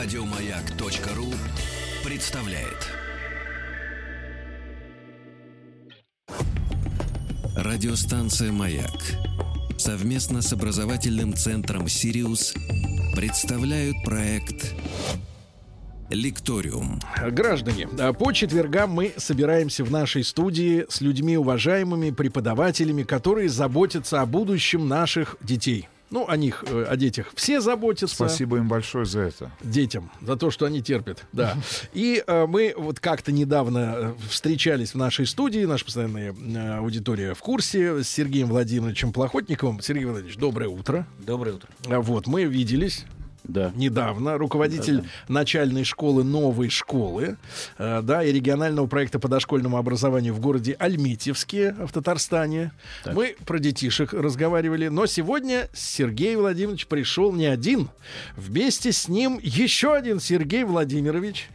Радиомаяк.ру представляет. Радиостанция «Маяк» совместно с образовательным центром «Сириус» представляют проект Лекториум. Граждане, а по четвергам мы собираемся в нашей студии с людьми уважаемыми, преподавателями, которые заботятся о будущем наших детей. Ну, о них, э, о детях все заботятся. Спасибо им большое за это. Детям, за то, что они терпят, да. И э, мы вот как-то недавно э, встречались в нашей студии, наша постоянная э, аудитория в курсе, с Сергеем Владимировичем Плохотниковым. Сергей Владимирович, доброе утро. Доброе утро. Вот, мы виделись Да. недавно, руководитель начальной школы новой школы, э, да, и регионального проекта по дошкольному образованию в городе Альметьевске в Татарстане. Так. Мы про детишек разговаривали, но сегодня Сергей Владимирович пришел не один. Вместе с ним еще один Сергей Владимирович.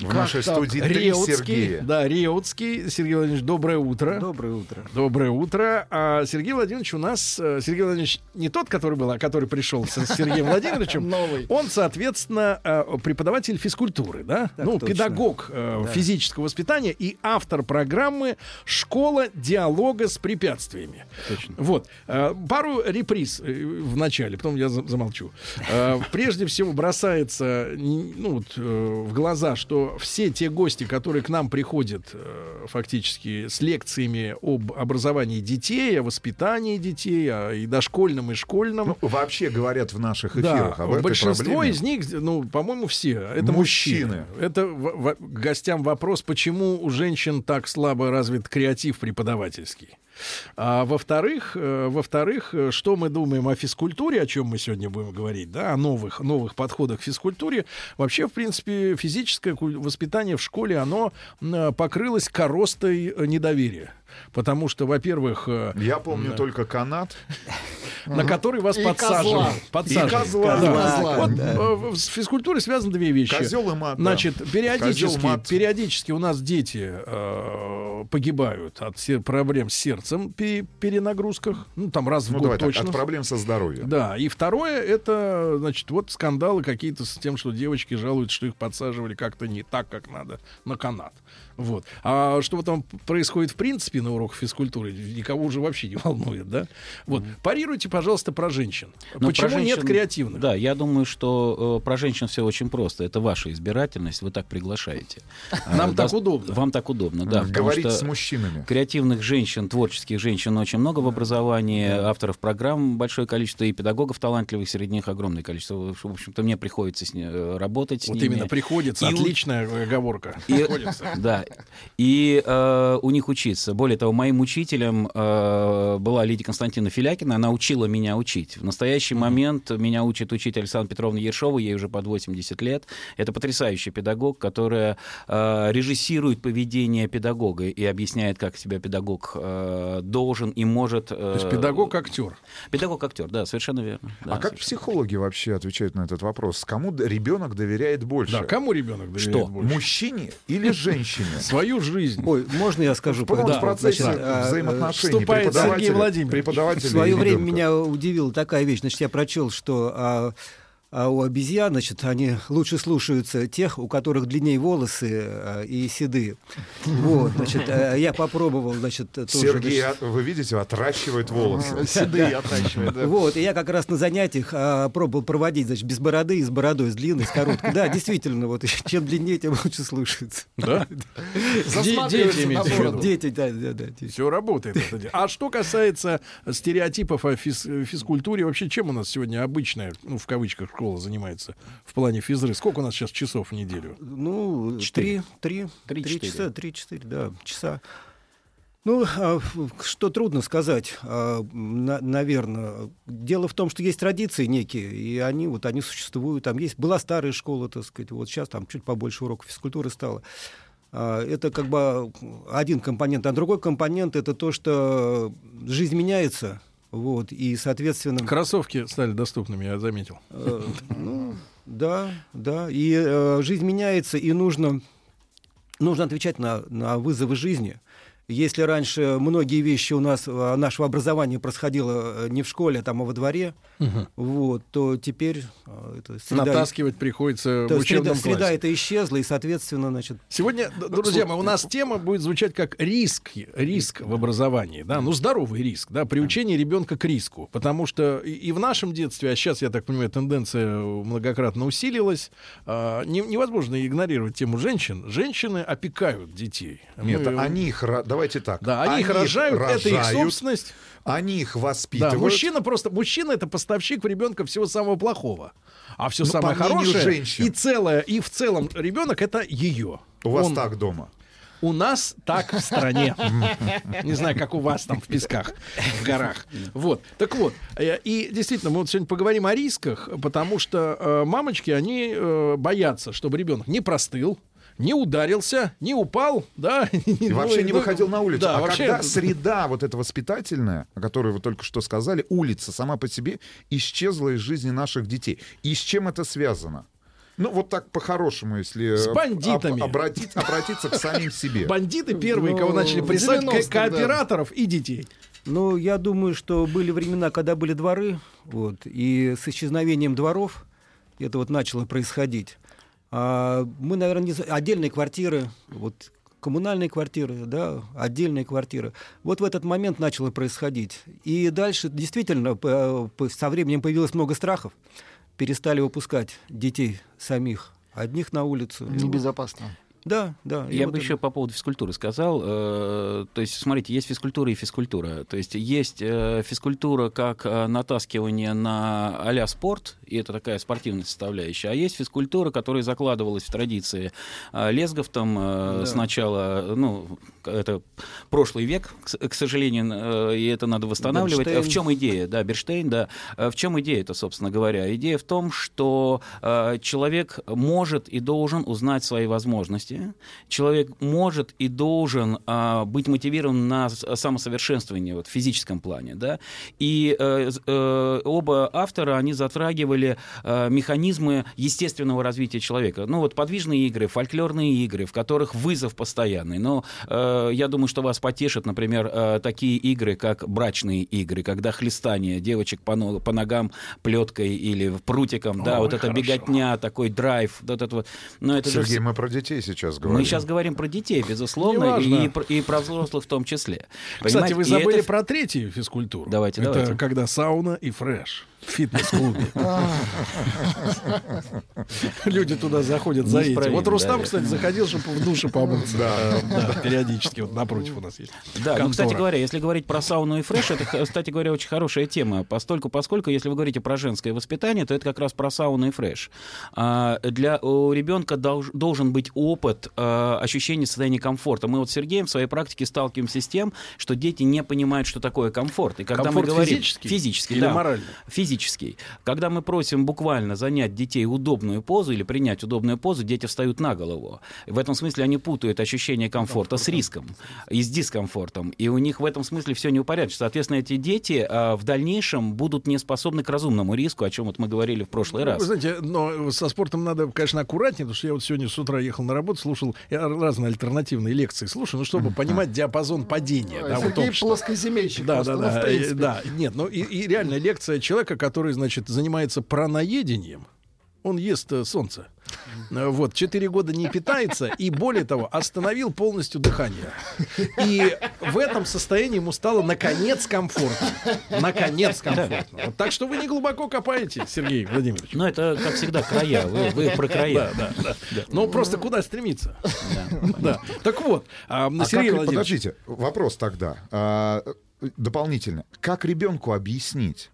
В нашей так? студии три. Сергея. Да, Реутский. Сергей Владимирович, доброе утро. Доброе утро. Доброе утро. А Сергей Владимирович у нас... э, Сергей Владимирович не тот, который был, а который пришел с Сергеем Владимировичем. Новый. Он, соответственно, э, преподаватель физкультуры, да? Так ну, точно. педагог э, Да. физического воспитания и автор программы «Школа диалога с препятствиями». Точно. Вот. Пару реприз в начале, потом я за- замолчу. Прежде всего бросается ну, вот, в глаза, что все те гости, которые к нам приходят э, фактически с лекциями об образовании детей, о воспитании детей, о и дошкольном, и школьном, Ну, вообще говорят в наших да, эфирах об этой большинство проблеме. из них, ну, по-моему, все. Это Мужчины. мужчины. Это в- в- гостям вопрос, почему у женщин так слабо развит креатив преподавательский. А во-вторых, э, во-вторых, э, что мы думаем о физкультуре, о чем мы сегодня будем говорить, да, о новых, новых подходах к физкультуре. Вообще, в принципе, физическое воспитание в школе, оно покрылось коростой э, недоверия. Потому что, во-первых, э, Я помню только канат. на который вас подсаживают. подсаживают. И козла. Э, с физкультурой связаны две вещи. Козел и мат. Значит, периодически, у нас дети э, погибают от проблем с сердцем при перенагрузках. Ну, там раз в Ну, год давай так, точно. от проблем со здоровьем. Да, и второе, это, значит, вот скандалы какие-то с тем, что девочки жалуются, что их подсаживали как-то не так, как надо, на канат. Вот. А что там происходит в принципе на уроках физкультуры, никого уже вообще не волнует, да? Вот. Парируйте, пожалуйста, про женщин. Ну, Почему про нет женщин- креативных? Да, я думаю, что э, про женщин все очень просто. Это ваша избирательность, вы так приглашаете. Нам А, так удобно. Вам так удобно, да. Говорить с мужчинами. Креативных женщин, творческих женщин очень много в образовании, авторов программ большое количество, и педагогов талантливых среди них огромное количество. В общем-то, мне приходится с не- э, работать с Вот ними. именно приходится, И отличная оговорка. И- Приходится. Да. И э, у них учиться. Более того, моим учителем э, была Лидия Константиновна Филякина. Она учила меня учить. В настоящий момент меня учит учитель Александра Петровна Ершова. Ей уже под 80 лет. Это потрясающий педагог, которая э, режиссирует поведение педагога и объясняет, как себя педагог э, должен и может... э, То есть педагог-актер. Педагог-актер, да, совершенно верно. Да, А как совершенно. психологи вообще отвечают на этот вопрос? Кому ребенок доверяет больше? Да, кому ребенок доверяет Что? больше? Мужчине или женщине? Свою жизнь. Ой, можно я скажу? Да, процессе значит, а, взаимоотношений вступает Сергей Владимирович. преподавателя В свое время меня удивила такая вещь. Значит, я прочел, что а, у обезьян, значит, они лучше слушаются тех, у которых длиннее волосы а, и седые. Вот, значит, а, я попробовал, значит, тоже... Сергей, значит, вы видите, отращивает волосы. Седые отращивает, да. Вот, и я как раз на занятиях а, пробовал проводить, значит, без бороды и с бородой, с длинной, с короткой. Да, действительно, вот чем длиннее, тем лучше слушается. Да? Дети имеете в виду. Дети, да, да, да. Все работает. А что касается стереотипов о физ- физкультуре, вообще чем у нас сегодня обычная, ну, в кавычках, школа занимается в плане физры? Сколько у нас сейчас часов в неделю? Ну, Четыре. три, три, три часа, три-четыре, да, часа. Ну, а, что трудно сказать, наверное. Дело в том, что есть традиции некие, и они вот они существуют. Там есть была старая школа, так сказать, вот сейчас там чуть побольше уроков физкультуры стало. А, Это как бы один компонент, а другой компонент это то, что жизнь меняется, вот и соответственно. Кроссовки стали доступными, я заметил. Э, Ну, да, да. И э, жизнь меняется, и нужно, нужно отвечать на, на вызовы жизни. Если раньше многие вещи у нас, а, нашего образования происходило э, не в школе, там, а во дворе, вот, то теперь а, это среда, Натаскивать приходится то в есть среда, учебном среда классе. это исчезла, и, соответственно, значит, Сегодня, друзья мои, у нас тема будет звучать как риск, риск в образовании, да, ну здоровый риск, да, приучение ребенка к риску, потому что и, в нашем детстве, а сейчас, я так понимаю, тенденция многократно усилилась, а, не- невозможно игнорировать тему женщин. Женщины опекают детей. Нет, Мы- они их, давайте так. да, они, их рожают, это их рожают, собственность. Они их Да, воспитывают. мужчина просто, мужчина это поставщик в ребенка всего самого плохого, а все Ну, самое хорошее женщин. и целое, и в целом ребенок это ее. У вас Он- так дома. У нас так в стране. Не знаю, как у вас там в песках, в горах. Вот. Так вот. э, И действительно, мы вот сегодня поговорим о рисках, потому что э, мамочки, они э, боятся, чтобы ребенок не простыл, не ударился, не упал, да. И вообще не выходил на улицу. Да, а вообще... когда среда вот эта воспитательная, о которой вы только что сказали, улица сама по себе исчезла из жизни наших детей. И с чем это связано? Ну, вот так по-хорошему, если... С бандитами. об- обратить- обратиться к самим себе. Бандиты первые, Ну, кого начали в прессовать, ко- 90-х, да. кооператоров и детей. Ну, я думаю, что были времена, когда были дворы, вот, и с исчезновением дворов это вот начало происходить. А мы, наверное, не... отдельные квартиры, вот коммунальные квартиры, да, отдельные квартиры. Вот в этот момент начало происходить. И дальше действительно по- со временем появилось много страхов. Перестали выпускать детей самих одних на улицу. Небезопасно. Да, да. Я бы это- еще по поводу физкультуры сказал. э, то есть, смотрите, есть физкультура и физкультура. То есть есть э, физкультура как э, натаскивание на а спорт, и это такая спортивная составляющая, а есть физкультура, которая закладывалась в традиции Лезговтом э, Да. сначала, ну, это прошлый век, к, сожалению, и это надо восстанавливать. Бернштейн. В чем идея? Да, Берштейн, да. В чем идея это, собственно говоря? Идея в том, что человек может и должен узнать свои возможности. Человек может и должен а, быть мотивирован на самосовершенствование вот, в физическом плане. Да? И э, э, оба автора, они затрагивали э, механизмы естественного развития человека. Ну вот подвижные игры, фольклорные игры, в которых вызов постоянный. Но э, я думаю, что вас потешат, например, э, такие игры, как брачные игры, когда хлестание девочек по, но- по ногам плеткой или прутиком, да, Ой, вот эта хорошо. беготня, такой драйв, вот это вот. Но это же Сергей, вс- мы про детей сейчас говорим. мы сейчас говорим про детей, безусловно, и, про- и про взрослых в том числе. Кстати, Понимаете? вы И забыли это- про третью физкультуру. Давайте, Это давайте. когда сауна и фреш в фитнес-клубе. Люди туда заходят за этим. Вот Рустам, кстати, заходил, чтобы в душе помыться. Да, периодически. Вот напротив у нас есть. Да, ну, кстати говоря, если говорить про сауну и фреш, это, кстати говоря, очень хорошая тема, постольку, поскольку, если вы говорите про женское воспитание, то это как раз про сауну и фреш. А, для у ребенка долж- должен быть опыт а, ощущения состояния комфорта. Мы вот с Сергеем в своей практике сталкиваемся с тем, что дети не понимают, что такое комфорт. И когда мы говорим физический, или да, моральный? Физический. Когда мы просим буквально занять детей удобную позу или принять удобную позу, дети встают на голову. В этом смысле они путают ощущение комфорта с риском и с дискомфортом. И у них в этом смысле все не упорядочено. Соответственно, эти дети а, в дальнейшем будут не способны к разумному риску, о чем вот мы говорили в прошлый Вы раз. знаете, но со спортом надо, конечно, аккуратнее, потому что я вот сегодня с утра ехал на работу, слушал разные альтернативные лекции, слушаю, ну, чтобы понимать диапазон падения. да, вот Сергей общества. плоскоземельщик. Да, просто, да, ну, да, э, да. Нет, ну и, и реально лекция человека, который, значит, занимается праноедением. Он ест э, солнце. Э, Вот, четыре года не питается, и более того, остановил полностью дыхание. И в этом состоянии ему стало наконец комфортно. Наконец комфортно. Вот так что вы не глубоко копаете, Сергей Владимирович. Но это, как всегда, края. Вы, вы про края. Да, да, да. Ну, просто куда стремиться? Да. Так вот, а, А Сергей как, Владимирович, подождите, вопрос тогда. а, дополнительно. Как ребенку объяснить,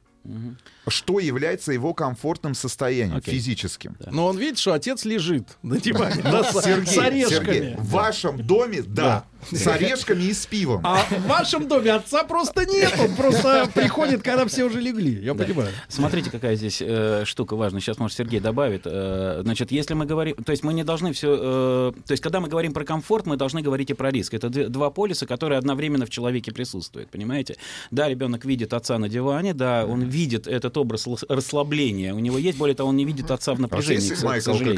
что является его комфортным состоянием Окей. физическим? но он видит, что отец лежит на диване да, с с Сергей, орешками. Сергей, в вашем доме, да, с орешками и с пивом. А в вашем доме отца просто нет. Он просто приходит, когда все уже легли. Я понимаю. Смотрите, какая здесь э, штука важная. Сейчас, может, Сергей добавит. Э, значит, если мы говорим... То есть мы не должны все... то есть когда мы говорим про комфорт, мы должны говорить и про риск. Это два полюса, которые одновременно в человеке присутствуют. Понимаете? Да, ребенок видит отца на диване, да, он видит этот образ лас- расслабления. У него есть, более того, он не видит отца в А вот напряжении, есть к, сожалению.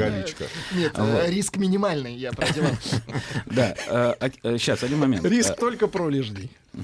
Нет, э, риск минимальный, я про диван. Да. э, а- э, сейчас, один момент. Риск только пролежней.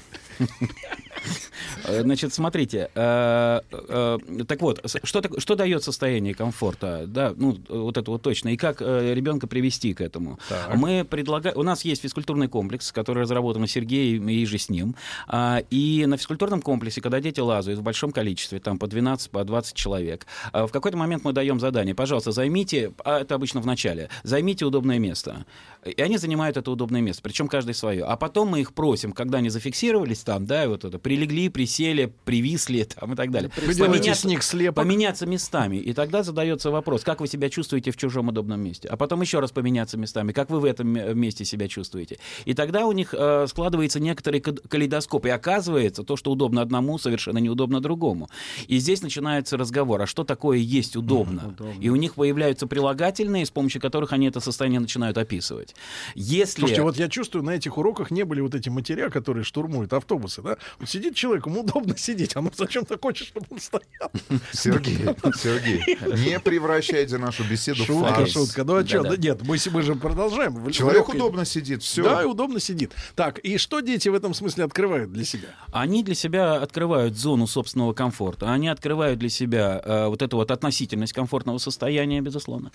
Э, Значит, смотрите, э, э, так вот, что, что дает состояние комфорта, да, ну, вот это вот точно, и как ребенка привести к этому? Так. Мы предлагаем, у нас есть физкультурный комплекс, который разработан Сергеем и же с ним, А, и на физкультурном комплексе, когда дети лазают в большом количестве, там по 12, по 20 человек, в какой-то момент мы даем задание, пожалуйста, займите, а это обычно в начале, займите удобное место. И они занимают это удобное место, причем каждый свое. А потом мы их просим, когда они зафиксировались там, да, вот это, прилегли, присели, привисли там и так далее. Вы делаете Поменяться- с них слепок. Поменяться местами. И тогда задается вопрос, как вы себя чувствуете в чужом удобном месте. А потом еще раз поменяться местами, как вы в этом месте себя чувствуете. И тогда у них э, складывается некоторый калейдоскоп. И оказывается, то, что удобно одному, совершенно неудобно другому. И здесь начинается разговор, а что такое есть удобно? И у них появляются прилагательные, с помощью которых они это состояние начинают описывать. Если... Слушайте, вот я чувствую, на этих уроках не были вот эти матеря, которые штурмуют автобусы, да? Вот сидит человек, ему удобно сидеть, а ну зачем ты хочешь, чтобы он стоял? Сергей, Сергей, не превращайте нашу беседу в Шутка, фарс. шутка. Ну а что? Да-да. Да нет, мы, мы же продолжаем. В- Человек легкой- удобно сидит, все. Да, удобно сидит. Так, и что дети в этом смысле открывают для себя? Они для себя открывают зону собственного комфорта, они открывают для себя э, вот эту вот относительность комфортного состояния, безусловно.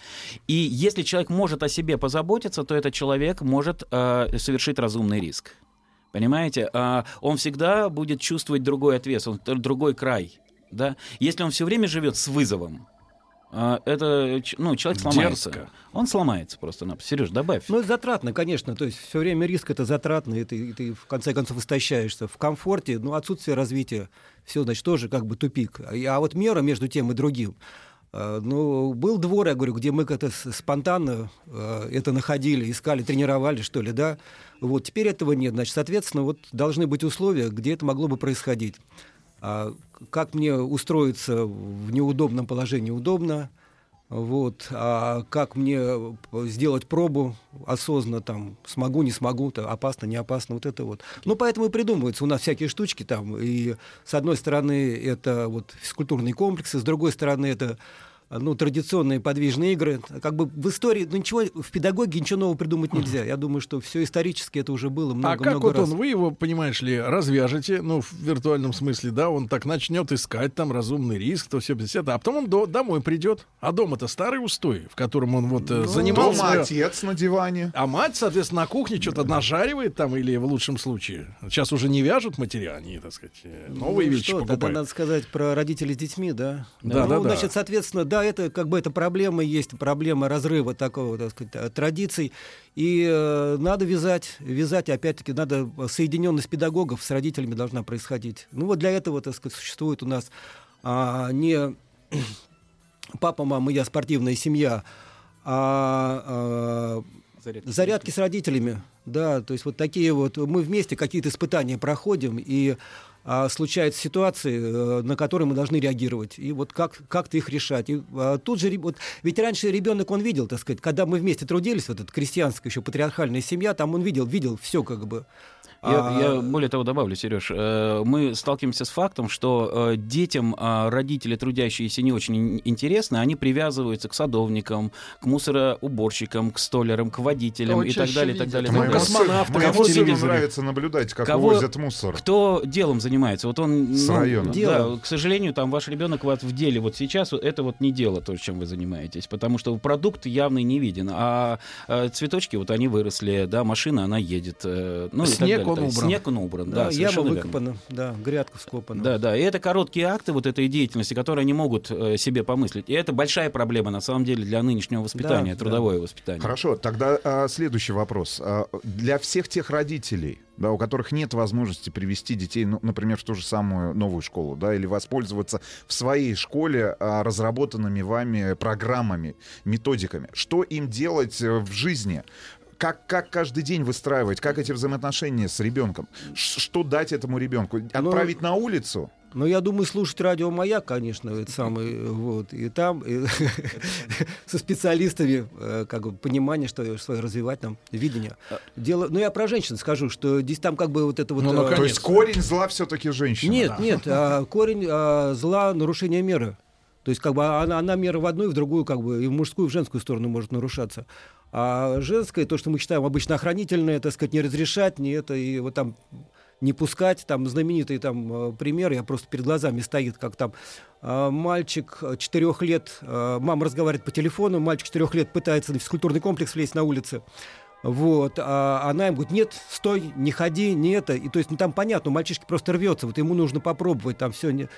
И если человек может о себе позаботиться, то этот человек может э, совершить разумный риск. Понимаете? А он всегда будет чувствовать другой ответственность, другой край. Да? Если он все время живет с вызовом, а, это ну, человек сломается. Дерзко. Он сломается просто. Сереж, добавь. Ну, это затратно, конечно. То есть все время риск это затратно, и ты, и ты в конце концов истощаешься. В комфорте, ну, отсутствие развития, все, значит, тоже как бы тупик. А- А вот мера между тем и другим. Э, Ну, был двор, я говорю, где мы как-то спонтанно э, это находили, искали, тренировали, что ли, да. Вот теперь этого нет. Значит, соответственно, вот должны быть условия, где это могло бы происходить. А как мне устроиться в неудобном положении удобно, вот, а как мне сделать пробу осознанно, там, смогу, не смогу, то опасно, не опасно, вот это вот. Ну, поэтому и придумываются у нас всякие штучки там, и с одной стороны это вот физкультурные комплексы, с другой стороны это ну, традиционные подвижные игры. Как бы в истории, ну, ничего, в педагогике ничего нового придумать нельзя. Я думаю, что все исторически это уже было а много-много как вот раз. он, вы его, понимаешь ли, развяжете, ну, в виртуальном смысле, да, он так начнет искать там разумный риск, то все, все это, а потом он до- домой придет. А дом-то старый устой, в котором он вот э, занимал Дома отец на диване. А мать, соответственно, на кухне что-то нажаривает там, или в лучшем случае. Сейчас уже не вяжут материал, они, так сказать, э, новые Ну, вещи что, тогда покупают. надо сказать про родителей с детьми, да? Да, ну, да, да. значит, соответственно, да, это как бы это проблема есть, проблема разрыва такого, так сказать, э, традиций. И э, надо вязать, вязать, опять-таки, надо соединенность педагогов с родителями должна происходить. Ну вот для этого, так сказать, существует у нас а, не папа, мама, я спортивная семья, а, а, Зарядки. Зарядки с родителями, да, то есть вот такие вот, мы вместе какие-то испытания проходим, и а, случаются ситуации, э, на которые мы должны реагировать, и вот как, как-то их решать. И а, тут же, вот, ведь раньше ребенок, он видел, так сказать, когда мы вместе трудились, вот эта крестьянская еще патриархальная семья, там он видел, видел все как бы. Я, А, я более того добавлю, Сереж, э, мы сталкиваемся с фактом, что э, детям а, родители, трудящиеся, не очень ин- интересны, они привязываются к садовникам, к мусороуборщикам, к столярам, к водителям и так далее, и так далее. Моему так Космо- далее. сыну- нравится наблюдать, как Кого- возят мусор. Кто делом занимается? Вот он, С ну, района. да, к сожалению, там ваш ребенок вот в деле вот сейчас это вот не дело то, чем вы занимаетесь, потому что продукт явный не виден, а э, цветочки вот они выросли, да, машина она едет, э, ну и так Снег далее. Он убран. Снег он убран, да, да, яма совершенно верно. выкопана, да, грядка вскопана. Да, да. И это короткие акты вот этой деятельности, которые они могут э, себе помыслить. И это большая проблема, на самом деле, для нынешнего воспитания, Да, трудовое воспитание. Хорошо, тогда а, следующий вопрос. А, для всех тех родителей, да, у которых нет возможности привести детей, ну, например, в ту же самую новую школу, да, или воспользоваться в своей школе а, разработанными вами программами, методиками, что им делать э, в жизни? Как, как каждый день выстраивать, как эти взаимоотношения с ребенком? Что дать этому ребенку? Отправить на улицу? Ну, я думаю, слушать радио «Маяк», конечно, это самый, вот, и там и со специалистами, э, как бы, понимание, что свое развивать там, видение. Дело, ну, я про женщин скажу, что здесь там как бы вот это вот... Ну, наконец. То есть корень зла все-таки женщина. Нет, нет, а, корень а, зла — нарушение меры. То есть как бы она, она мера в одну и в другую, как бы и в мужскую, и в женскую сторону может нарушаться. А женское, то, что мы считаем обычно охранительное, так сказать, не разрешать, не это, и вот там не пускать. Там знаменитый там э, пример, я просто перед глазами стоит, как там э, мальчик четырех лет, э, мама разговаривает по телефону, мальчик четырех лет пытается на физкультурный комплекс влезть на улице. Вот, а она им говорит, нет, стой, не ходи, не это. И то есть, ну там понятно, мальчишки просто рвется, вот ему нужно попробовать, там все не...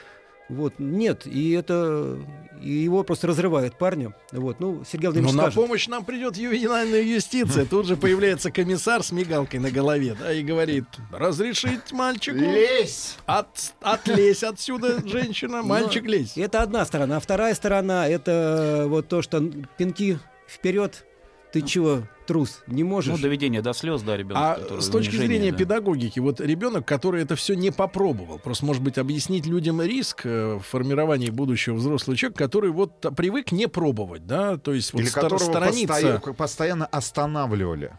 Вот, нет, и это и его просто разрывает парня. Вот, ну, Сергей Владимирович Но скажет. на помощь нам придет ювенальная юстиция. Тут же появляется комиссар с мигалкой на голове, да, и говорит: разрешить мальчику Лезь! от, отлезь отсюда, женщина, мальчик Но лезь. Это одна сторона. А вторая сторона это вот то, что пинки вперед. Ты чего, трус, не можешь? Ну, доведение до слез, да, ребенка. А который с точки унижение, зрения да. педагогики, вот ребенок, который это все не попробовал, просто, может быть, объяснить людям риск э, в формировании будущего взрослого человека, который вот привык не пробовать, да, то есть вот Или стор- которого сторониться. постоя- постоянно останавливали.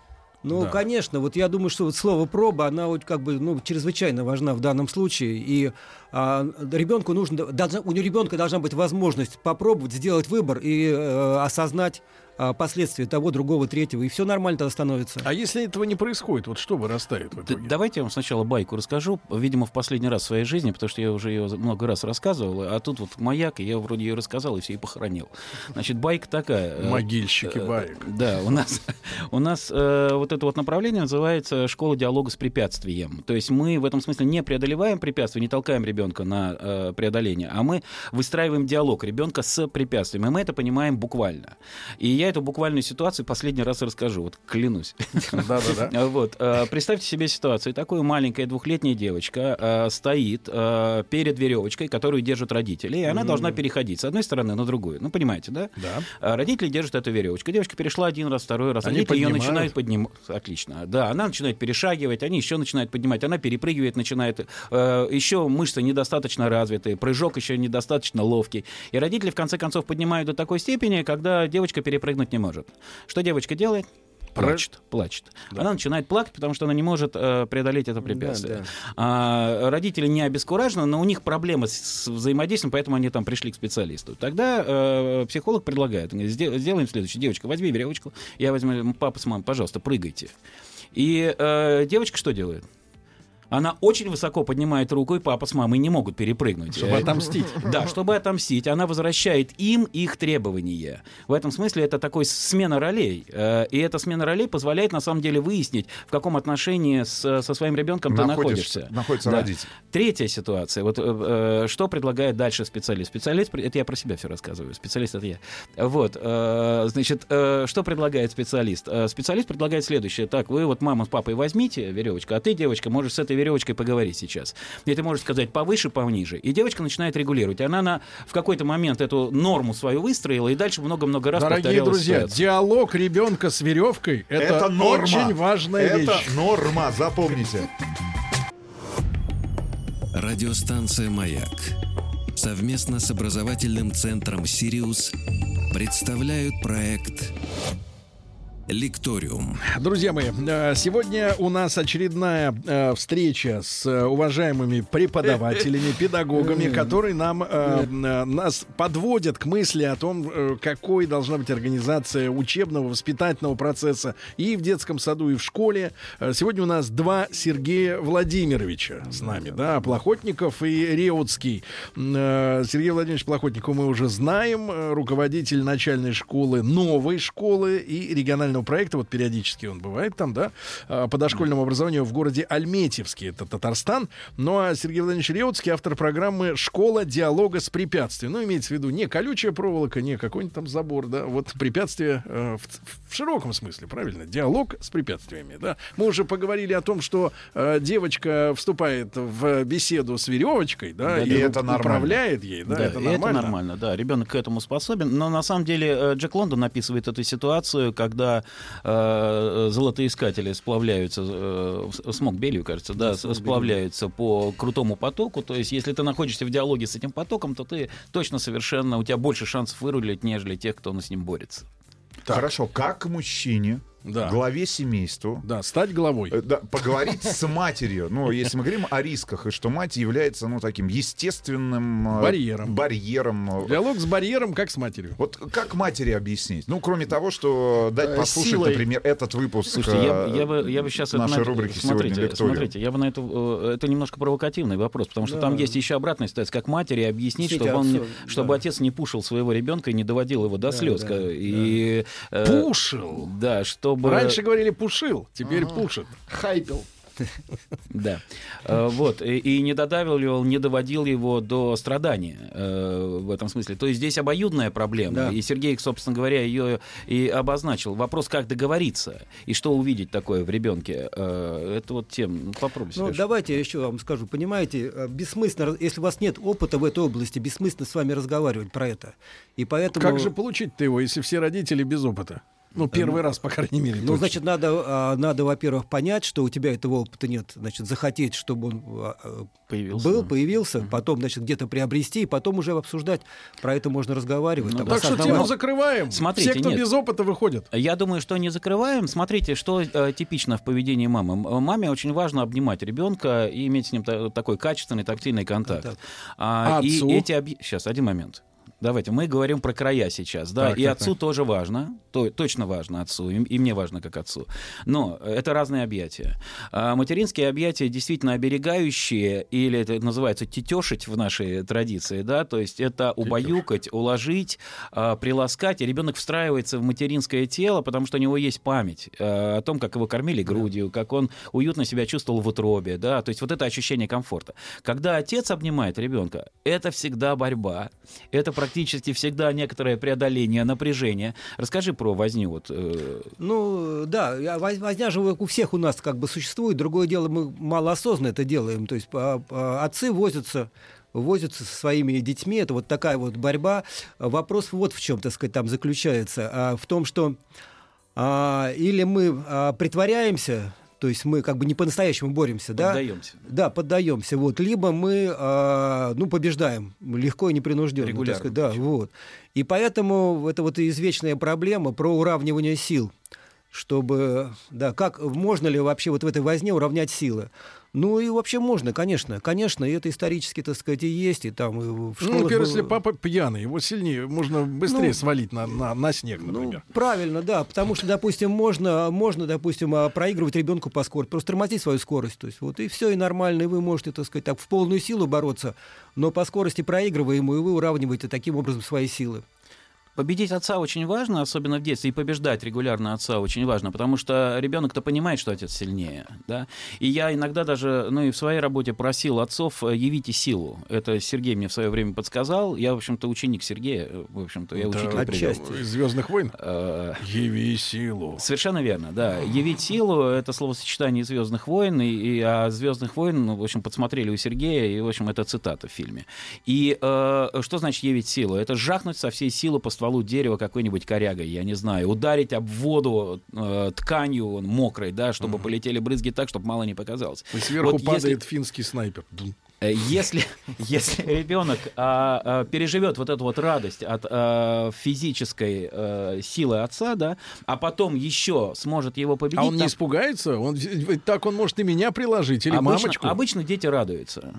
Ну, Да. конечно, вот я думаю, что вот слово проба, она вот как бы, ну, чрезвычайно важна в данном случае. И а, ребенку нужно, должна, у ребенка должна быть возможность попробовать, сделать выбор и э, осознать а, последствия того, другого, третьего. И все нормально тогда становится. А если этого не происходит, вот что вырастает в итоге? Давайте я вам сначала байку расскажу, видимо, в последний раз в своей жизни, потому что я уже ее много раз рассказывал, а тут вот маяк, и я вроде ее рассказал и все и похоронил. Значит, байка такая. э, Могильщики э, баек. Да, у нас, у нас э, вот это вот направление называется школа диалога с препятствием. То есть мы в этом смысле не преодолеваем препятствия, не толкаем ребенка на преодоление, а мы выстраиваем диалог ребенка с препятствием. И мы это понимаем буквально. И я эту буквальную ситуацию последний раз расскажу, вот клянусь. Да-да-да. Вот. э, Представьте себе ситуацию. Такая маленькая двухлетняя девочка э, стоит э, перед веревочкой, которую держат родители, и она должна переходить с одной стороны на другую. Ну, понимаете, да? Да. Родители держат эту веревочку. Девочка перешла один раз, второй раз. Они ее начинают поднимать. Отлично. Да, она начинает перешагивать, они еще начинают поднимать. Она перепрыгивает, начинает. Еще мышцы недостаточно развитые, прыжок еще недостаточно ловкий. И родители, в конце концов, поднимают до такой степени, когда девочка перепрыгнуть не может. Что девочка делает? Плачет, плачет. Она начинает плакать, потому что она не может э, преодолеть это препятствие. да. А, родители не обескуражены, но у них проблемы с, с взаимодействием, поэтому они там пришли к специалисту. Тогда э, психолог предлагает, говорит, «Сдел- сделаем следующее. Девочка, возьми веревочку, я возьму, папа с мамой, пожалуйста, прыгайте. И э, девочка что делает? Она очень высоко поднимает руку, и папа с мамой не могут перепрыгнуть. Чтобы Э, отомстить. Да, чтобы отомстить. Она возвращает им их требования. В этом смысле это такой смена ролей. Э, И эта смена ролей позволяет на самом деле выяснить, в каком отношении с- со своим ребенком ты Находишься- находится Да. родитель. Третья ситуация. Вот э, что предлагает дальше специалист? Специалист, это я про себя все рассказываю. Специалист это я. Вот, э, значит, э, что предлагает специалист? Специалист предлагает следующее. Так, вы вот мама с папой возьмите веревочку, а ты, девочка, можешь с этой веревочкой поговорить сейчас. И ты можешь сказать повыше, пониже. И девочка начинает регулировать. Она на, в какой-то момент эту норму свою выстроила, и дальше много-много раз Дорогие повторяла друзья, ситуацию. диалог ребенка с веревкой это, норма. очень важная Это вещь. норма, запомните. Радиостанция «Маяк» совместно с образовательным центром «Сириус» представляют проект «Лекториум». Друзья мои, э, сегодня у нас очередная э, встреча с э, уважаемыми преподавателями, педагогами, которые нам, нас подводят к мысли о том, какой должна быть организация учебного, воспитательного процесса и в детском саду, и в школе. Сегодня у нас два Сергея Владимировича с нами, да, Плохотников и Реутский. Сергей Владимирович Плохотников мы уже знаем, руководитель начальной школы, новой школы и регионального проекта, вот периодически он бывает там, да, э, по дошкольному образованию в городе Альметьевске, это Татарстан. Ну а Сергей Владимирович Реутский, автор программы «Школа диалога с препятствием». Ну, имеется в виду не колючая проволока, не какой-нибудь там забор, да, вот препятствие э, в, в широком смысле, правильно? Диалог с препятствиями, да. Мы уже поговорили о том, что э, девочка вступает в беседу с веревочкой, да, Да, и, это нормально. управляет ей, да, Да, это нормально. нормально, да. Ребенок к этому способен. Но на самом деле э, Джек Лондон описывает эту ситуацию, когда э, золотоискатели сплавляются, э, смог белью, кажется, да, с- сплавляются по крутому потоку. То есть, если ты находишься в диалоге с этим потоком, то ты точно совершенно, у тебя больше шансов вырулить, нежели тех, кто с ним борется. Хорошо, как мужчине Да. главе семейства, Да, стать главой. э, да, поговорить с матерью. Ну, если мы говорим о рисках, и что мать является, ну, таким естественным э, Барьером. барьером. Диалог с барьером, как с матерью. Вот как матери объяснить? Ну, кроме того, что дать Э, послушать, силой. например, этот выпуск Слушайте, я, я бы, я бы сейчас... нашей рубрики «Сегодня смотрите, лекториум». смотрите, я бы на эту... э, Это немножко провокативный вопрос, потому что Да. там есть еще обратная ситуация, как матери объяснить, чтобы, он, отец не пушил своего ребенка и не доводил его до Да, слез. да, и, э, Пушил. Да, чтобы... Раньше говорили пушил, теперь пушит. Хайпел. Да. Э, Вот. И, не додавливал, не доводил его до страдания э, в этом смысле. То есть здесь обоюдная проблема. И Сергей, собственно говоря, ее и обозначил. Вопрос, как договориться и что увидеть такое в ребенке. Э, Это вот тем. Ну, Попробуй, Ну, давайте я еще вам скажу. Понимаете, бессмысленно, если у вас нет опыта в этой области, бессмысленно с вами разговаривать про это. И поэтому... Как же получить-то его, если все родители без опыта? Ну, первый раз, по крайней мере. Ну, точно. значит, надо, а, надо, во-первых, понять, что у тебя этого опыта нет. Значит, захотеть, чтобы он а, а, Появился, был, да. появился, потом, значит, где-то приобрести, и потом уже обсуждать. Про это можно разговаривать. Ну, там. Так что тему закрываем. Смотрите, Все, кто нет. без опыта, выходят. Я думаю, что не закрываем. Смотрите, что э, типично в поведении мамы. Маме очень важно обнимать ребенка и иметь с ним та- такой качественный тактильный контакт. Контакт. А, А и отцу? эти объ- Сейчас, один момент. Давайте, мы говорим про края сейчас, да, Так, и так, отцу так. тоже важно, то, точно важно отцу, и, и мне важно как отцу. Но это разные объятия. А, материнские объятия действительно оберегающие, или это называется тетешить в нашей традиции, да, то есть это убаюкать, уложить, а, приласкать, и ребенок встраивается в материнское тело, потому что у него есть память а, о том, как его кормили грудью, как он уютно себя чувствовал в утробе, да, то есть вот это ощущение комфорта. Когда отец обнимает ребенка, это всегда борьба, это практически всегда некоторое преодоление напряжения. Расскажи про возню. Вот, э, Ну, да, возня же у всех у нас как бы существует. Другое дело, мы малоосознанно это делаем. То есть а, а, отцы возятся возятся со своими детьми, это вот такая вот борьба. Вопрос вот в чем, так сказать, там заключается, а, в том, что или мы притворяемся, то есть мы как бы не по-настоящему боремся, да? поддаемся. Да, поддаемся. Вот. Либо мы а, ну, побеждаем легко и непринужденно. Регулярно сказать, да, вот. И поэтому это вот извечная проблема про уравнивание сил. Чтобы, да, как можно ли вообще вот в этой возне уравнять силы? Ну и вообще можно, конечно, конечно, и это исторически, так сказать, и есть, и там и в Ну, школах например, было- если папа пьяный, его сильнее, можно быстрее Ну, свалить на, на, на снег, Ну, например. правильно, да, потому что, допустим, можно, можно, допустим, а, проигрывать ребенку по скорости, просто тормозить свою скорость, то есть вот и все, и нормально, и вы можете, так сказать, так в полную силу бороться, но по скорости проигрывая ему, и вы уравниваете таким образом свои силы. Победить отца очень важно, особенно в детстве, и побеждать регулярно отца очень важно, потому что ребенок-то понимает, что отец сильнее, да. И я иногда даже, ну и в своей работе просил отцов э, явите силу. Это Сергей мне в свое время подсказал. Я, в общем-то, ученик Сергея, в общем-то, я Да, учитель отчасти. Из Звездных войн. Э, Яви силу. Совершенно верно, да. Явить силу это словосочетание Звездных войн, и, и о Звездных войн, ну, в общем, подсмотрели у Сергея, и, в общем, это цитата в фильме. И э, что значит явить силу? Это жахнуть со всей силы по стволу дерева какой-нибудь корягой, я не знаю, ударить об воду э, тканью мокрой, да, чтобы полетели брызги так, чтобы мало не показалось. И сверху Вот если- падает финский снайпер. Э, Если, если ребенок а, а, переживет вот эту вот радость от а, физической а, силы отца, да, а потом еще сможет его победить. А он не там- испугается? Он, ведь так он может и меня приложить, или обычно, мамочку. обычно дети радуются.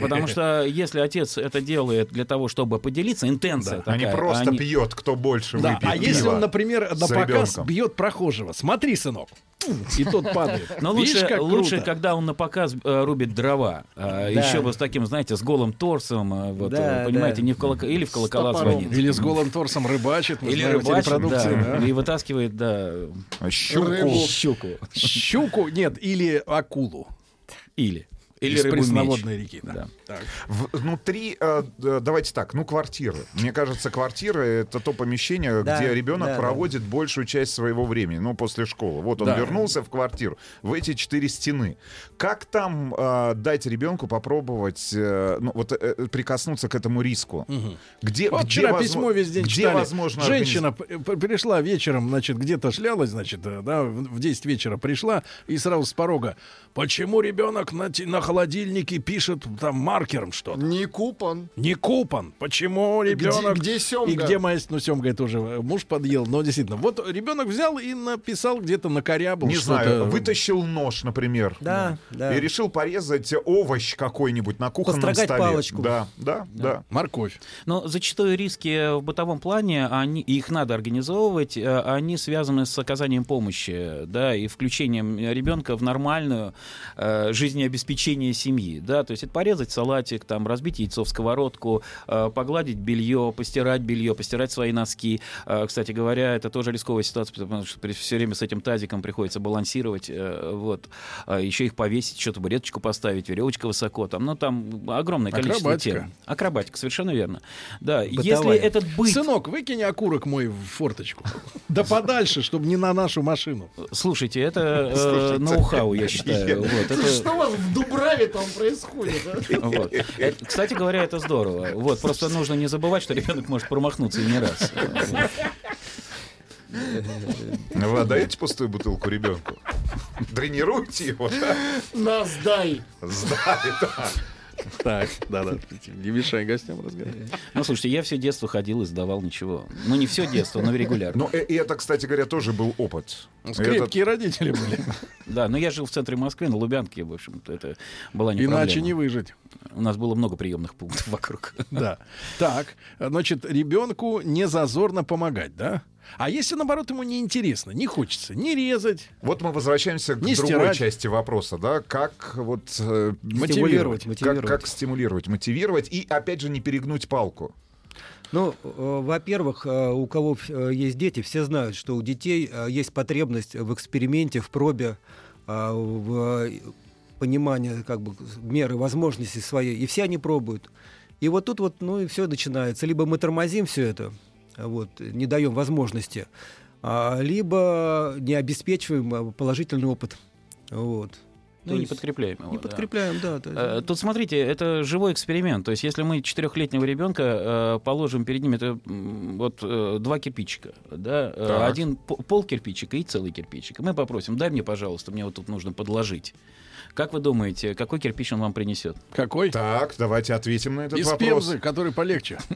Потому что если отец это делает для того, чтобы поделиться, интенция А не такая. просто они- пьет, кто больше Да, выпьет а если он, например, на показ ребенком. бьет прохожего, смотри, сынок, и тот падает. Но Видишь, лучше, как лучше круто? когда он на показ э, рубит дрова. А, Да. Еще бы с таким, знаете, с голым торсом. э, Вот, Да, э, понимаете, да. не в колока... или в колокола топором. звонит. Или с голым торсом рыбачит, Или знаем, рыбачит, да, да. и вытаскивает, да, Щуку. Рыбу. щуку. Щуку, нет, или акулу. Или. Или из рыбу меч. пресноводной реки. Да. Да. Так. Внутри, э, давайте так, ну, квартиры. Мне кажется, квартира — это то помещение, Да, где ребенок да, да. проводит большую часть своего времени, ну, после школы. Вот он Да. вернулся в квартиру, в эти четыре стены. Как там э, дать ребенку попробовать, э, ну, вот э, прикоснуться к этому риску? Где, Вот где вчера возможно- письмо весь день где читали. возможно Женщина п- п- пришла вечером, значит, где-то шлялась, значит, э, да, в в 10 вечера пришла и сразу с порога. Почему ребенок на, на холодильнике пишет там маркером что-то. Не купон. Не купан. Почему ребенок... Где, где семга? И где моя... Ну, семга это уже муж подъел. Но действительно, вот ребенок взял и написал где-то на корябл Не знаю, вытащил нож, например. Да, да. И решил порезать овощ какой-нибудь на кухонном Построгать столе. палочку. Да, да, да. Морковь. Но зачастую риски в бытовом плане, они, их надо организовывать, э, они связаны с оказанием помощи, да, и включением ребенка в нормальную э, жизнеобеспечение семьи, да, то есть это порезать салатик, там, разбить яйцо в сковородку, э, погладить белье, постирать белье, постирать свои носки. Э, кстати говоря, это тоже рисковая ситуация, потому что все время с этим тазиком приходится балансировать, э, вот, А еще их повесить, еще табуреточку поставить, веревочка высоко, там, ну, там огромное количество Акробатика. тем. Акробатика, совершенно верно. Да, Бытовая. если этот быт... Сынок, выкинь окурок мой в форточку. Да подальше, чтобы не на нашу машину. Слушайте, это ноу-хау, я считаю. Что у вас в Дубраве там происходит? вот. Это, Кстати говоря, это здорово. Вот, просто нужно не забывать, что ребенок может промахнуться и не раз. Вы отдаете пустую бутылку ребенку? Тренируйте его, да? На, сдай. Сдай, да. Так, да-да, не мешай гостям разговаривать. Ну, слушайте, я все детство ходил и сдавал ничего. Ну, не все детство, но регулярно. Но э- и это, кстати говоря, тоже был опыт. Крепкие родители были. Да, но я жил в центре Москвы, на Лубянке, в общем-то, это была не Иначе не выжить. У нас было много приемных пунктов вокруг. Да. Так, значит, ребенку не зазорно помогать, да? А если, наоборот, ему неинтересно, не хочется не резать, Вот мы возвращаемся к Не другой стирать. части вопроса, да, как вот э, Мотивировать, Как, мотивировать. как стимулировать, мотивировать и опять же не перегнуть палку. Ну, э, во-первых, э, у кого э, есть дети, все знают, что у детей э, есть потребность в эксперименте, в пробе, э, в э, понимании как бы меры возможностей своей, и все они пробуют. И вот тут вот, ну и все начинается. Либо мы тормозим все это, вот, не даем возможности, а, либо не обеспечиваем э, положительный опыт. Вот. Ну, То не есть подкрепляем его. Не да. подкрепляем, да. Э, Тут смотрите, это живой эксперимент. То есть, если мы четырехлетнего ребенка э, положим перед ним это вот э, два кирпичика, да, Так. один по- пол кирпичика и целый кирпичик. И мы попросим, дай мне, пожалуйста, мне вот тут нужно подложить. Как вы думаете, какой кирпич он вам принесет? какой? Так, давайте ответим на этот Из вопрос. пемзы, который полегче.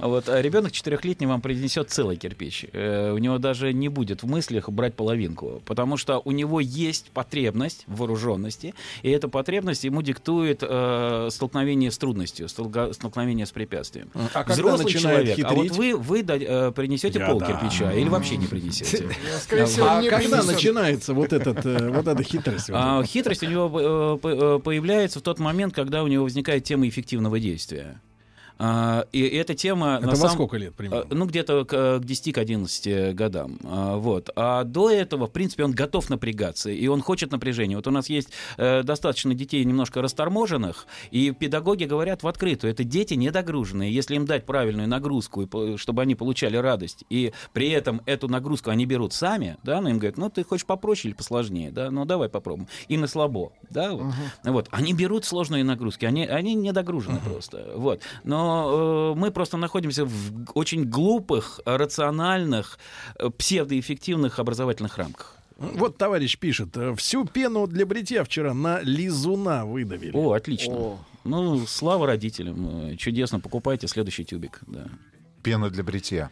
Вот а ребенок четырехлетний вам принесет целый кирпич. У него даже не будет в мыслях брать половинку, потому что у него есть потребность в вооруженности, и эта потребность ему диктует э, столкновение с трудностью, столкновение с препятствием. А Взрослый человек, а вот хитрить? вы, вы да- э, принесете Я пол да. кирпича или вообще не принесете? А когда начинается вот, этот, э, вот эта хитрость? А, хитрость у него э, э, появляется в тот момент, когда у него возникает тема эффективного действия. А, И эта тема... Это на во самом- сколько лет примерно? А, Ну, где-то к, э, к 10-11 годам. А, Вот. А до этого, в принципе, он готов напрягаться, и он хочет напряжения. Вот у нас есть э, достаточно детей немножко расторможенных, и педагоги говорят в открытую, это дети недогруженные. Если им дать правильную нагрузку, чтобы они получали радость, и при этом эту нагрузку они берут сами, да, ну, им говорят, ну, ты хочешь попроще или посложнее, да, ну, давай попробуем. И на слабо, да, вот. Вот. Они берут сложные нагрузки, они, они недогружены просто, вот. Но э, мы просто находимся в очень глупых, рациональных, э, псевдоэффективных образовательных рамках. Вот товарищ пишет, э, всю пену для бритья вчера на лизуна выдавили. О, отлично. О. Ну, слава родителям. Чудесно, покупайте следующий тюбик. Да. Пена для бритья.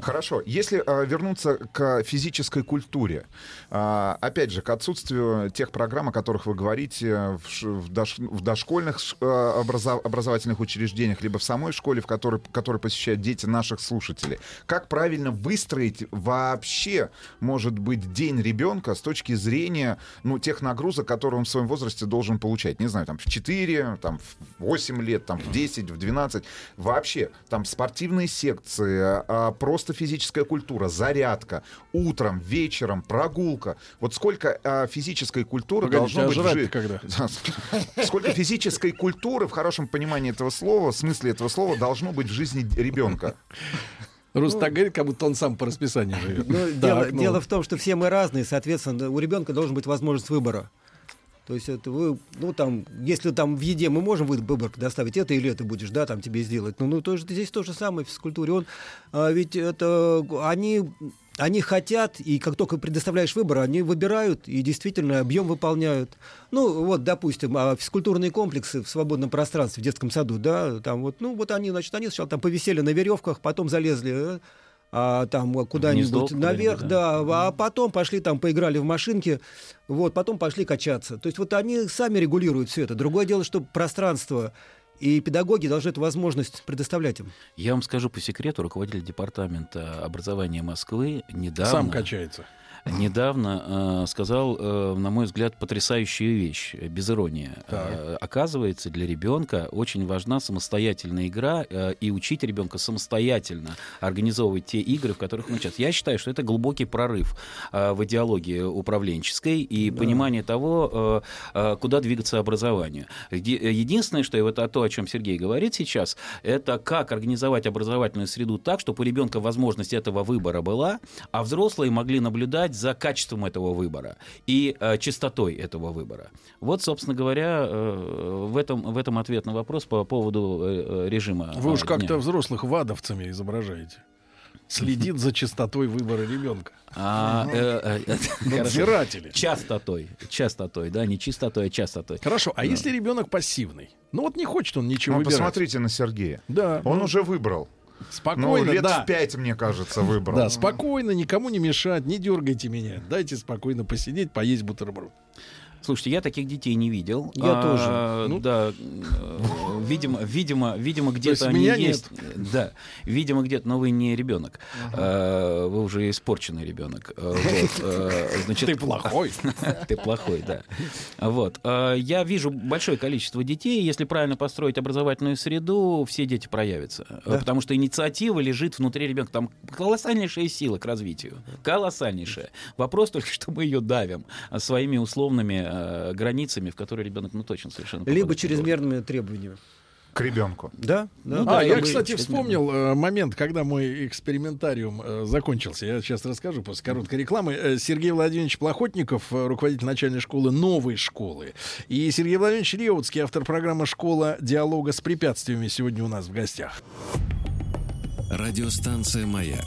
Хорошо. Если а, вернуться к физической культуре, а, опять же, к отсутствию тех программ, о которых вы говорите в, в дош- в дошкольных а, образа- образовательных учреждениях, либо в самой школе, в которой, которой посещают дети наших слушателей, как правильно выстроить вообще, может быть, день ребенка с точки зрения ну, тех нагрузок, которые он в своем возрасте должен получать? Не знаю, там в 4, там в 8 лет, там в 10, в 12. Вообще, там спортивные секции, а, просто физическая культура, зарядка, утром, вечером, прогулка. Вот сколько а, физической культуры Погодите, должно а быть в жрать-то жи- когда? Сколько физической культуры в хорошем понимании этого слова, в смысле этого слова, должно быть в жизни ребенка? Рус так говорит, как будто он сам по расписанию живет. Ну, Так, дело, ну. дело в том, что все мы разные, соответственно, у ребенка должен быть возможность выбора. То есть это вы, ну там, если там в еде мы можем вы- выбор доставить, это или это будешь, да, там тебе сделать. Ну, ну тоже, здесь то же самое в физкультуре. Он, а, ведь это, они, они хотят, и как только предоставляешь выбор, они выбирают и действительно объем выполняют. Ну, вот, допустим, а, физкультурные комплексы в свободном пространстве в детском саду, да, там вот, ну, вот они, значит, они сначала там повисели на веревках, потом залезли, э, а, там а, куда-нибудь наверх, куда-нибудь, да, а потом пошли там поиграли в машинки, вот, потом пошли качаться. То есть вот они сами регулируют все это. Другое дело, что пространство и педагоги должны эту возможность предоставлять им. Я вам скажу по секрету, руководитель департамента образования Москвы недавно... Сам качается. Недавно э, сказал, э, на мой взгляд, потрясающую вещь, э, без иронии. Э, оказывается, для ребенка очень важна самостоятельная игра, э, и учить ребенка самостоятельно организовывать те игры, в которых он участвует. Я считаю, что это глубокий прорыв э, в идеологии управленческой и понимание того, э, э, куда двигаться образованию. Еди- Единственное, что и вот то, о чем Сергей говорит сейчас, это как организовать образовательную среду так, чтобы у ребенка возможность этого выбора была, а взрослые могли наблюдать за качеством этого выбора и э, чистотой этого выбора. Вот, собственно говоря, э, в, этом, в этом ответ на вопрос по поводу э, э, режима. Вы уж э, как-то дня. взрослых вадовцами изображаете. Следит за чистотой выбора ребенка. А, э, э. Надзиратели. Частотой, частотой, да, не чистотой, а частотой. Хорошо, а если ребенок пассивный? Ну вот не хочет он ничего Ну, выбирать. посмотрите на Сергея. Да. Он ну, уже выбрал. Ну, спокойно, лет да. в пять, мне кажется, выбрал. Да, спокойно, никому не мешать, не дергайте меня. Дайте спокойно посидеть, поесть бутерброд. Слушайте, я таких детей не видел. Я тоже. Ну. Да, э, видимо, видимо, видимо, где-то они меня есть. Да, видимо, где-то, но вы не ребенок. Э, Вы уже испорченный ребенок. Э, вот, значит, Ты плохой. Ты плохой, да. Вот. Я вижу большое количество детей. Если правильно построить образовательную среду, все дети проявятся. Э, Потому что инициатива лежит внутри ребенка. Там колоссальнейшая сила к развитию. Колоссальнейшая. Вопрос только, что мы ее давим своими условными э, границами, в которые ребенок, ну, точно совершенно Либо должен. чрезмерными требованиями. К ребенку. Да, да. Ну А, да, я, мы кстати, вспомнил э, момент, когда мой экспериментариум э, закончился. Я сейчас расскажу после короткой рекламы. Э, Сергей Владимирович Плохотников, э, руководитель начальной школы новой школы. И Сергей Владимирович Реутский, автор программы «Школа диалога с препятствиями» сегодня у нас в гостях. Радиостанция «Маяк»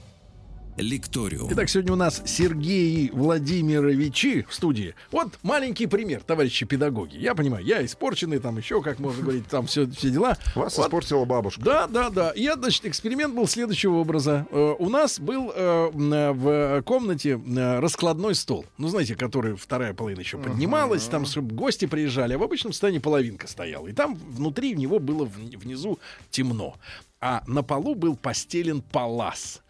«Лекториум». Итак, сегодня у нас Сергей Владимировичи в студии. Вот маленький пример, товарищи педагоги. Я понимаю, я испорченный, там еще, как можно говорить, там все, все дела. Вас Вот испортила бабушка. Да, да, да. Я, значит, эксперимент был следующего образа. Э, у нас был э, э, в комнате э, раскладной стол. Ну, знаете, который вторая половина еще поднималась, там, чтобы гости приезжали. А в обычном состоянии половинка стояла. И там внутри в него было вни- внизу темно. А на полу был постелен палас.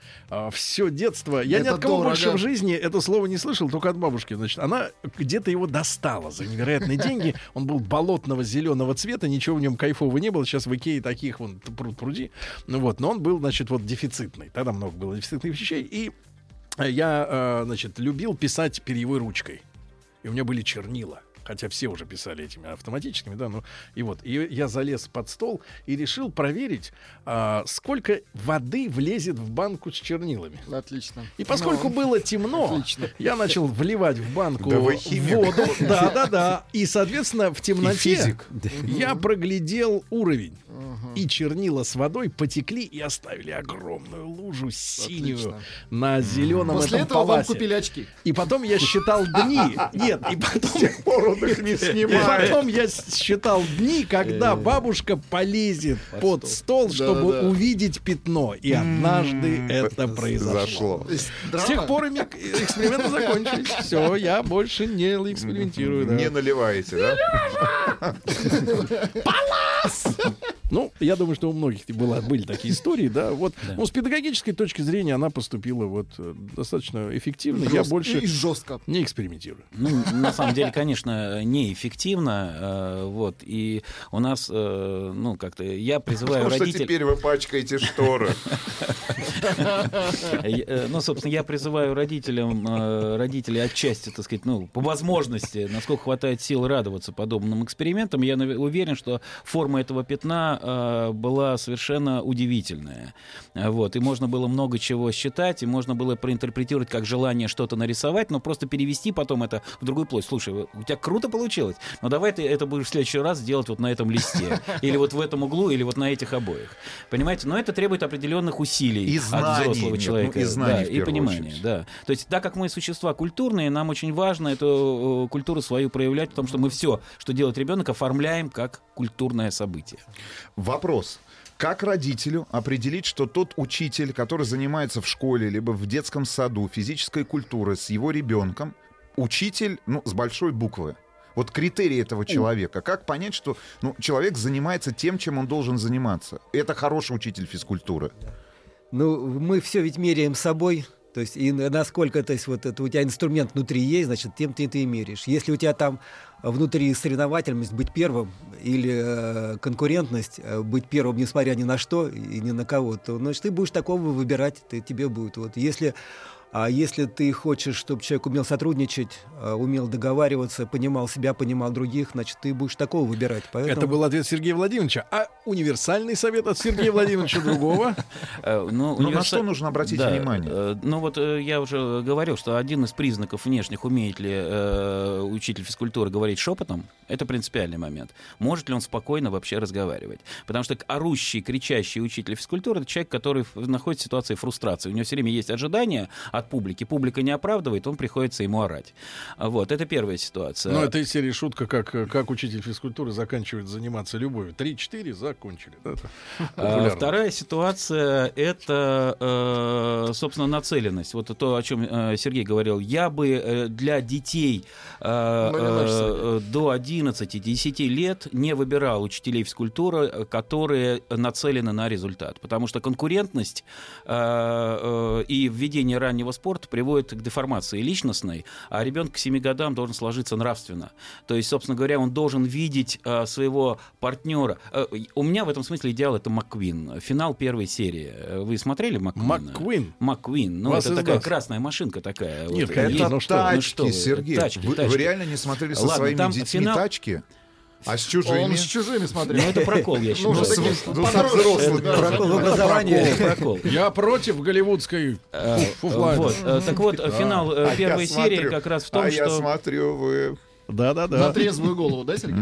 все детство. Я ни Это от кого дорого. больше в жизни это слово не слышал, только от бабушки. Значит, она где-то его достала за невероятные деньги. Он был болотного зеленого цвета, ничего в нем кайфового не было. Сейчас в Икее таких вон пруд пруди. Ну вот, но он был, значит, вот дефицитный. Тогда много было дефицитных вещей. И э, я, э, значит, любил писать перьевой ручкой. И у меня были чернила. Хотя все уже писали этими автоматическими, да, ну и вот. И я залез под стол и решил проверить, а, сколько воды влезет в банку с чернилами. Отлично. И поскольку Ну, было темно, Отлично. я начал вливать в банку Да воду. Да, да, да. И, соответственно, в темноте физик. я проглядел уровень. И чернила с водой потекли и оставили огромную лужу синюю Отлично. на зеленом После этом этого вам паласе. купили очки. И потом я считал дни. Нет, и потом... он их не И потом я считал дни, когда бабушка полезет под стол, чтобы да. увидеть пятно. И однажды это произошло. С тех пор эксперименты закончились. Все, я больше не экспериментирую. Не наливаете, да? Ну, я думаю, что у многих было, были такие истории, да. Вот, ну, с педагогической точки зрения она поступила вот э, достаточно эффективно. Я Жестко больше И жестко. не экспериментирую. Ну, на самом деле, конечно, неэффективно. э, Вот. И у нас, э, ну, как-то я призываю Потому что родителей... теперь вы пачкаете шторы. Ну, собственно, я призываю родителям, родителей отчасти, так сказать, ну, по возможности, насколько хватает сил радоваться подобным экспериментам. Я уверен, что форма этого пятна э, была совершенно удивительная. Вот, и можно было много чего считать, и можно было проинтерпретировать как желание что-то нарисовать, но просто перевести потом это в другую плоть. Слушай, у тебя круто получилось, но давай ты это будешь в следующий раз делать вот на этом листе, или вот в этом углу, или вот на этих обоих. Понимаете? Но это требует определенных усилий И от знаний, взрослого нет, человека. ну, и знаний да, и понимания, очередь. да. То есть, так как мы существа культурные, нам очень важно эту э, культуру свою проявлять, потому что мы все, что делает ребенок, оформляем как культурное событие. Вопрос. Как родителю определить, что тот учитель, который занимается в школе либо в детском саду физической культуры с его ребенком, учитель, ну, с большой буквы? Вот критерии этого человека. Как понять, что ну, человек занимается тем, чем он должен заниматься? Это хороший учитель физкультуры. Ну, мы все ведь меряем собой. То есть, и на- насколько, то есть, вот это у тебя инструмент внутри есть, значит, тем ты, ты и меряешь. Если у тебя там внутри соревновательность быть первым или э, конкурентность э, быть первым, несмотря ни на что и ни на кого, то значит, ты будешь такого выбирать, ты, тебе будет. Вот. Если, а если ты хочешь, чтобы человек умел сотрудничать, э, умел договариваться, понимал себя, понимал других, значит, ты будешь такого выбирать. Поэтому... Это был ответ Сергея Владимировича. А универсальный совет от Сергея Владимировича другого? Э, Ну, Ну, на что нужно обратить внимание? э, Ну вот э, я уже говорил, что один из признаков внешних, умеет ли учитель физкультуры говорить шепотом, это принципиальный момент. Может ли он спокойно вообще разговаривать? Потому что орущий, кричащий учитель физкультуры это человек, который находится в ситуации фрустрации. У него все время есть ожидания от публики. Публика не оправдывает, он приходится ему орать. Вот, это первая ситуация. Ну, это из серии шутка, как, как учитель физкультуры заканчивает заниматься любовью. Три-четыре закончили. Да, А. Вторая ситуация — это, э, собственно, нацеленность. Вот то, о чем э, Сергей говорил. Я бы э, для детей Ну, до 11-10 лет не выбирал учителей физкультуры, которые нацелены на результат. Потому что конкурентность и введение раннего спорта приводит к деформации личностной, а ребенок к 7 годам должен сложиться нравственно. То есть, собственно говоря, он должен видеть э, своего партнера. Э, у меня в этом смысле идеал это МакКвин. Финал первой серии. Э, Вы смотрели МакКвина? МакКуин. МакКвин. Ну, Вас это такая нас. красная машинка такая. Нет, Вот, есть. Это ну что вы, тачки, ну что вы, Сергей. тачки, вы, вы тачки. реально не смотрели со Ладно, своими детьми финал- тачки? А с чужими? Он с чужими смотрел. Ну, это прокол, я Ну, считаю. с Ну, со подростком, взрослыми. да, Прокол в образовании. Прокол. Я против голливудской Э, фуфла. Вот, э, так вот, э, финал э, А первой серии как раз в том, а я что... смотрю, вы... На Да-да-да. трезвую голову, да, Сергей?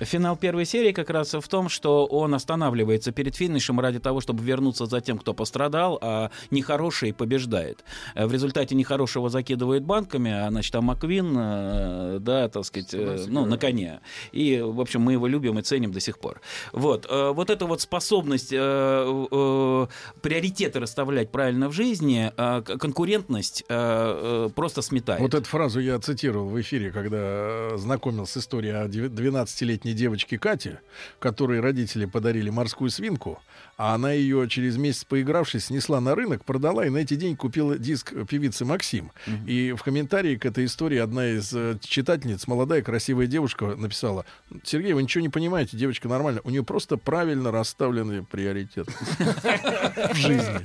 Финал первой серии как раз в том, что он останавливается перед финишем ради того, чтобы вернуться за тем, кто пострадал, а нехороший побеждает. В результате нехорошего закидывают банками, а значит, там Маквин, э, да, так сказать, э, ну, на коне. И, в общем, мы его любим и ценим до сих пор. Вот, э, вот эта вот способность приоритеты расставлять правильно в жизни, к- конкурентность просто сметает. Вот эту фразу я цитировал в эфире, когда э, знакомил с историей о деви- 12-летней девочке Кате, которой родители подарили морскую свинку, а она ее через месяц поигравшись снесла на рынок, продала и на эти деньги купила диск певицы Максим. И в комментарии к этой истории одна из э, читательниц, молодая красивая девушка, написала, Сергей, вы ничего не понимаете, девочка нормально, у нее просто правильно расставлены приоритеты в жизни.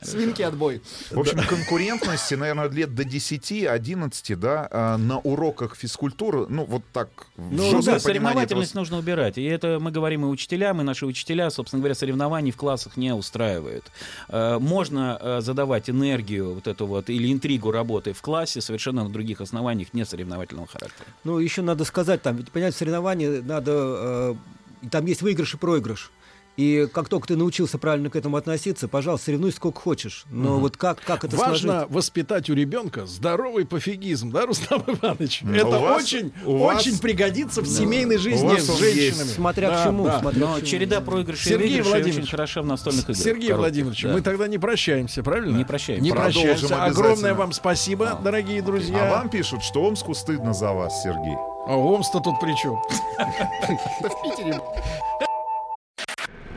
Свинки отбой. В общем, конкурентности, наверное, лет до 10-11, да, а, на уроках физкультуры, ну, вот так, Ну, соревновательность нужно убирать. И это мы говорим и учителям, и наши учителя, собственно говоря, соревнований в классах не устраивают. Э, Можно э, задавать энергию вот эту вот или интригу работы в классе совершенно на других основаниях, не соревновательного характера. Ну, еще надо сказать, там, ведь, понимаете, соревнования надо... э, там есть выигрыш и проигрыш. И как только ты научился правильно к этому относиться, пожалуйста, соревнуйся сколько хочешь. Но вот как, как это Важно сложить? воспитать у ребенка здоровый пофигизм, да, Рустам Иванович? У Это вас- очень, у вас- очень пригодится в семейной жизни с женщинами. есть. Смотря Да, к чему. да. смотря Но к чему. череда проигрышей Сергей и Владимирович, очень хороша в настольных играх. Сергей коротких, Владимирович, да. мы тогда не прощаемся, правильно? Не прощаемся. Не Продолжим прощаемся. Огромное вам спасибо, дорогие друзья. А вам пишут, что Омску стыдно за вас, Сергей. А Омс-то тут при чем? Да в Питере.